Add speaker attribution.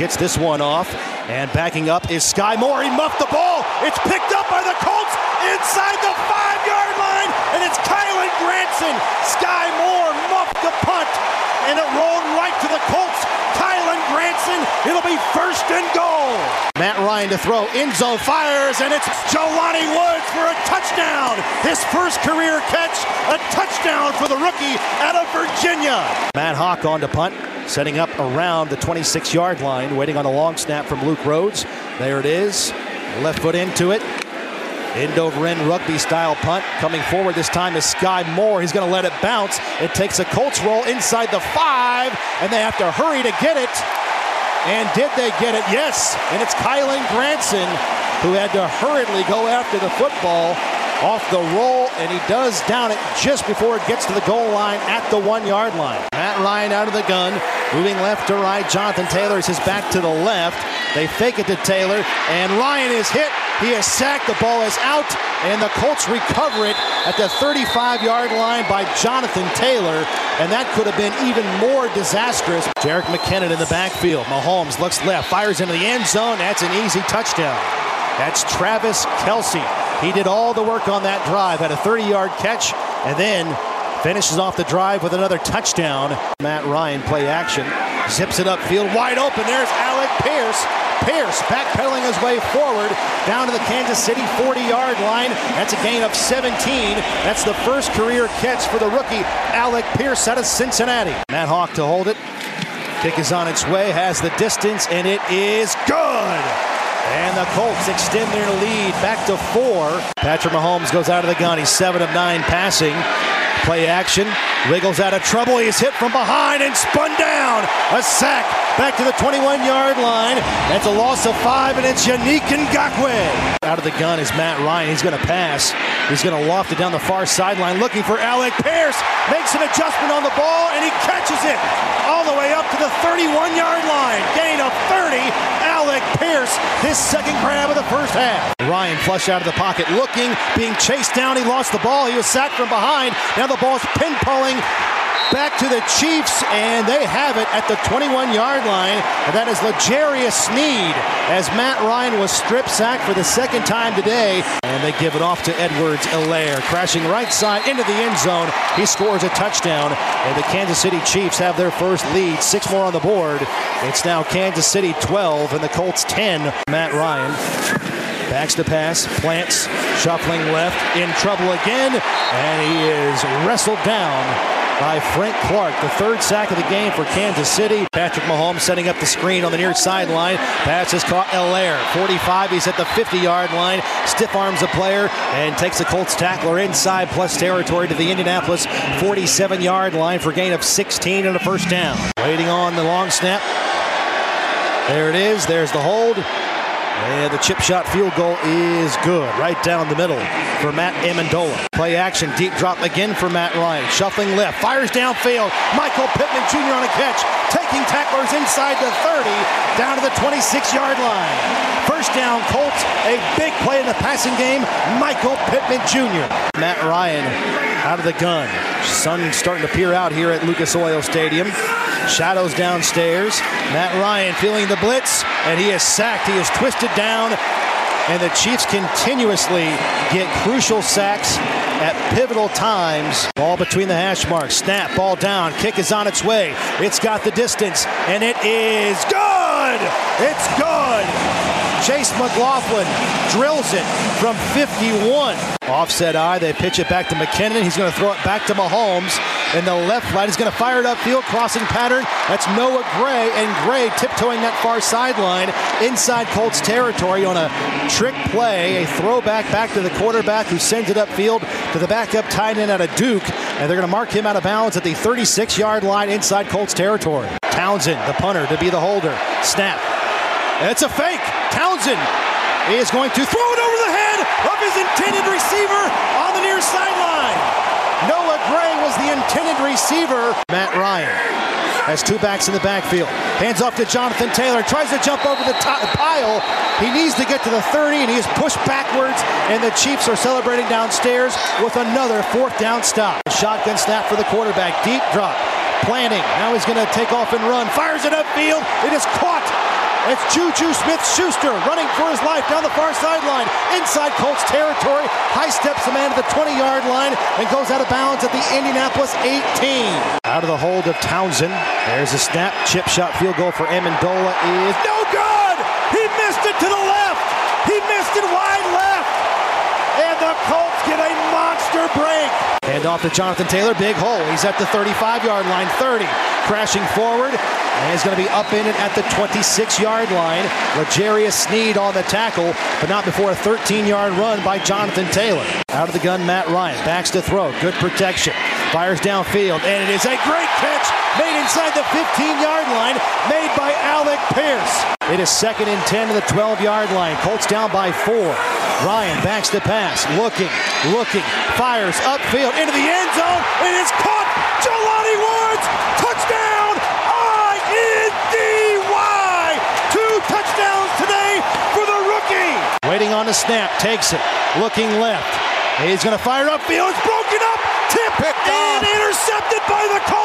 Speaker 1: Gets this one off. And backing up is Skyy Moore. He muffed the ball. It's picked up by the Colts inside the five yard line. And it's Kylen Granson. Skyy Moore muffed the punt. And it rolled right to the Colts. Kylen Granson. It'll be first and goal. Matt Ryan to throw. End zone fires. And it's Jelani Woods for a touchdown. His first career catch. A touchdown for the rookie out of Virginia. Matt Haack on to punt setting up around the 26 yard line, waiting on a long snap from Luke Rhodes. There it is. Left foot into it. End over end rugby style punt. Coming forward this time is Skyy Moore. He's going to let it bounce. It takes a Colts roll inside the five, and they have to hurry to get it. And did they get it? Yes. And it's Kylen Granson who had to hurriedly go after the football off the roll, and he does down it just before it gets to the goal line at the one yard line. Matt Ryan out of the gun, moving left to right. Jonathan Taylor is his back to the left. They fake it to Taylor, and Ryan is hit. He is sacked. The ball is out, and the Colts recover it at the 35 yard line by Jonathan Taylor, and that could have been even more disastrous. Jerick McKinnon in the backfield. Mahomes looks left, fires into the end zone. That's an easy touchdown. That's Travis Kelce. He did all the work on that drive, had a 30 yard catch, and then finishes off the drive with another touchdown. Matt Ryan play action, zips it upfield, wide open. There's Alec Pierce. Pierce backpedaling his way forward down to the Kansas City 40 yard line. That's a gain of 17. That's the first career catch for the rookie, Alec Pierce out of Cincinnati. Matt Haack to hold it. Kick is on its way, has the distance, and it is good. And the Colts extend their lead back to four. Patrick Mahomes goes out of the gun. He's seven of nine passing. Play action. Wiggles out of trouble. He's hit from behind and spun down. A sack back to the 21 yard line. That's a loss of five, and it's Yannick Ngakoue. Out of the gun is Matt Ryan. He's going to pass. He's going to loft it down the far sideline looking for Alec Pierce. Makes an adjustment on the ball, and he catches it all the way up to the 31 yard line. Gain of 30. Alec Pierce, his second grab of the first half. Ryan flush out of the pocket, looking, being chased down. He lost the ball. He was sacked from behind. Now the ball's pinballing back to the Chiefs, and they have it at the 21 yard line. And that is L'Jarius Sneed as Matt Ryan was strip sacked for the second time today. And they give it off to Edwards Helaire, crashing right side into the end zone. He scores a touchdown, and the Kansas City Chiefs have their first lead. Six more on the board. It's now Kansas City 12 and the Colts 10. Matt Ryan. Backs to pass, plants, shuffling left, in trouble again, and he is wrestled down by Frank Clark, the third sack of the game for Kansas City. Patrick Mahomes setting up the screen on the near sideline. Pass is caught Helaire. 45, he's at the 50 yard line. Stiff arms a player and takes the Colts tackler inside plus territory to the Indianapolis 47 yard line for gain of 16 and a first down. Waiting on the long snap. There it is. There's the hold. And the chip shot field goal is good, right down the middle for Matt Ammendola. Play action, deep drop again for Matt Ryan. Shuffling left, fires downfield. Michael Pittman Jr. on a catch, taking tacklers inside the 30, down to the 26 yard line. First down, Colts. A big play in the passing game. Michael Pittman Jr. Matt Ryan out of the gun. Sun starting to peer out here at Lucas Oil Stadium. Shadows downstairs. Matt Ryan feeling the blitz, and he is sacked. He is twisted down, and the Chiefs continuously get crucial sacks at pivotal times. Ball between the hash marks. Snap, ball down. Kick is on its way. It's got the distance, and it is good. It's good. Chase McLaughlin drills it from 51. Offset eye, they pitch it back to McKinnon. He's going to throw it back to Mahomes. And the left flat, he's going to fire it upfield, crossing pattern. That's Noah Gray, and Gray tiptoeing that far sideline inside Colts territory on a trick play, a throwback back to the quarterback who sends it upfield to the backup tight end out of Duke, and they're going to mark him out of bounds at the 36 yard line inside Colts territory. Townsend, the punter, to be the holder. Snap. It's a fake. Townsend is going to throw it over the head of his intended receiver on the near sideline. Noah Gray was the intended receiver. Matt Ryan has two backs in the backfield. Hands off to Jonathan Taylor. Tries to jump over the top pile. He needs to get to the 30, and he is pushed backwards. And the Chiefs are celebrating downstairs with another fourth down stop. Shotgun snap for the quarterback. Deep drop. Planning. Now he's going to take off and run. Fires it upfield. It is caught It's Juju Smith Schuster running for his life down the far sideline. Inside Colts territory. High steps the man to the 20 yard line and goes out of bounds at the Indianapolis 18. Out of the hold of Townsend. There's a snap. Chip shot field goal for Ammendola is no good. He missed it to the left. He missed it wide left. And the Colts get a monster break. Hand off to Jonathan Taylor. Big hole. He's at the 35 yard line. 30. Crashing forward. And he's going to be up in it at the 26 yard line. L'Jarius Sneed on the tackle, but not before a 13 yard run by Jonathan Taylor. Out of the gun, Matt Ryan. Backs to throw. Good protection. Fires downfield. And it is a great catch made inside the 15 yard line, made by Alec Pierce. It is second and 10 to the 12 yard line. Colts down by four. Ryan backs the pass, looking, looking, fires upfield into the end zone, and it's caught. Jelani Woods, touchdown! I-N-D-Y! Two touchdowns today for the rookie. Waiting on the snap, takes it, looking left. He's going to fire upfield. It's broken up, tipped, and intercepted by the Colts.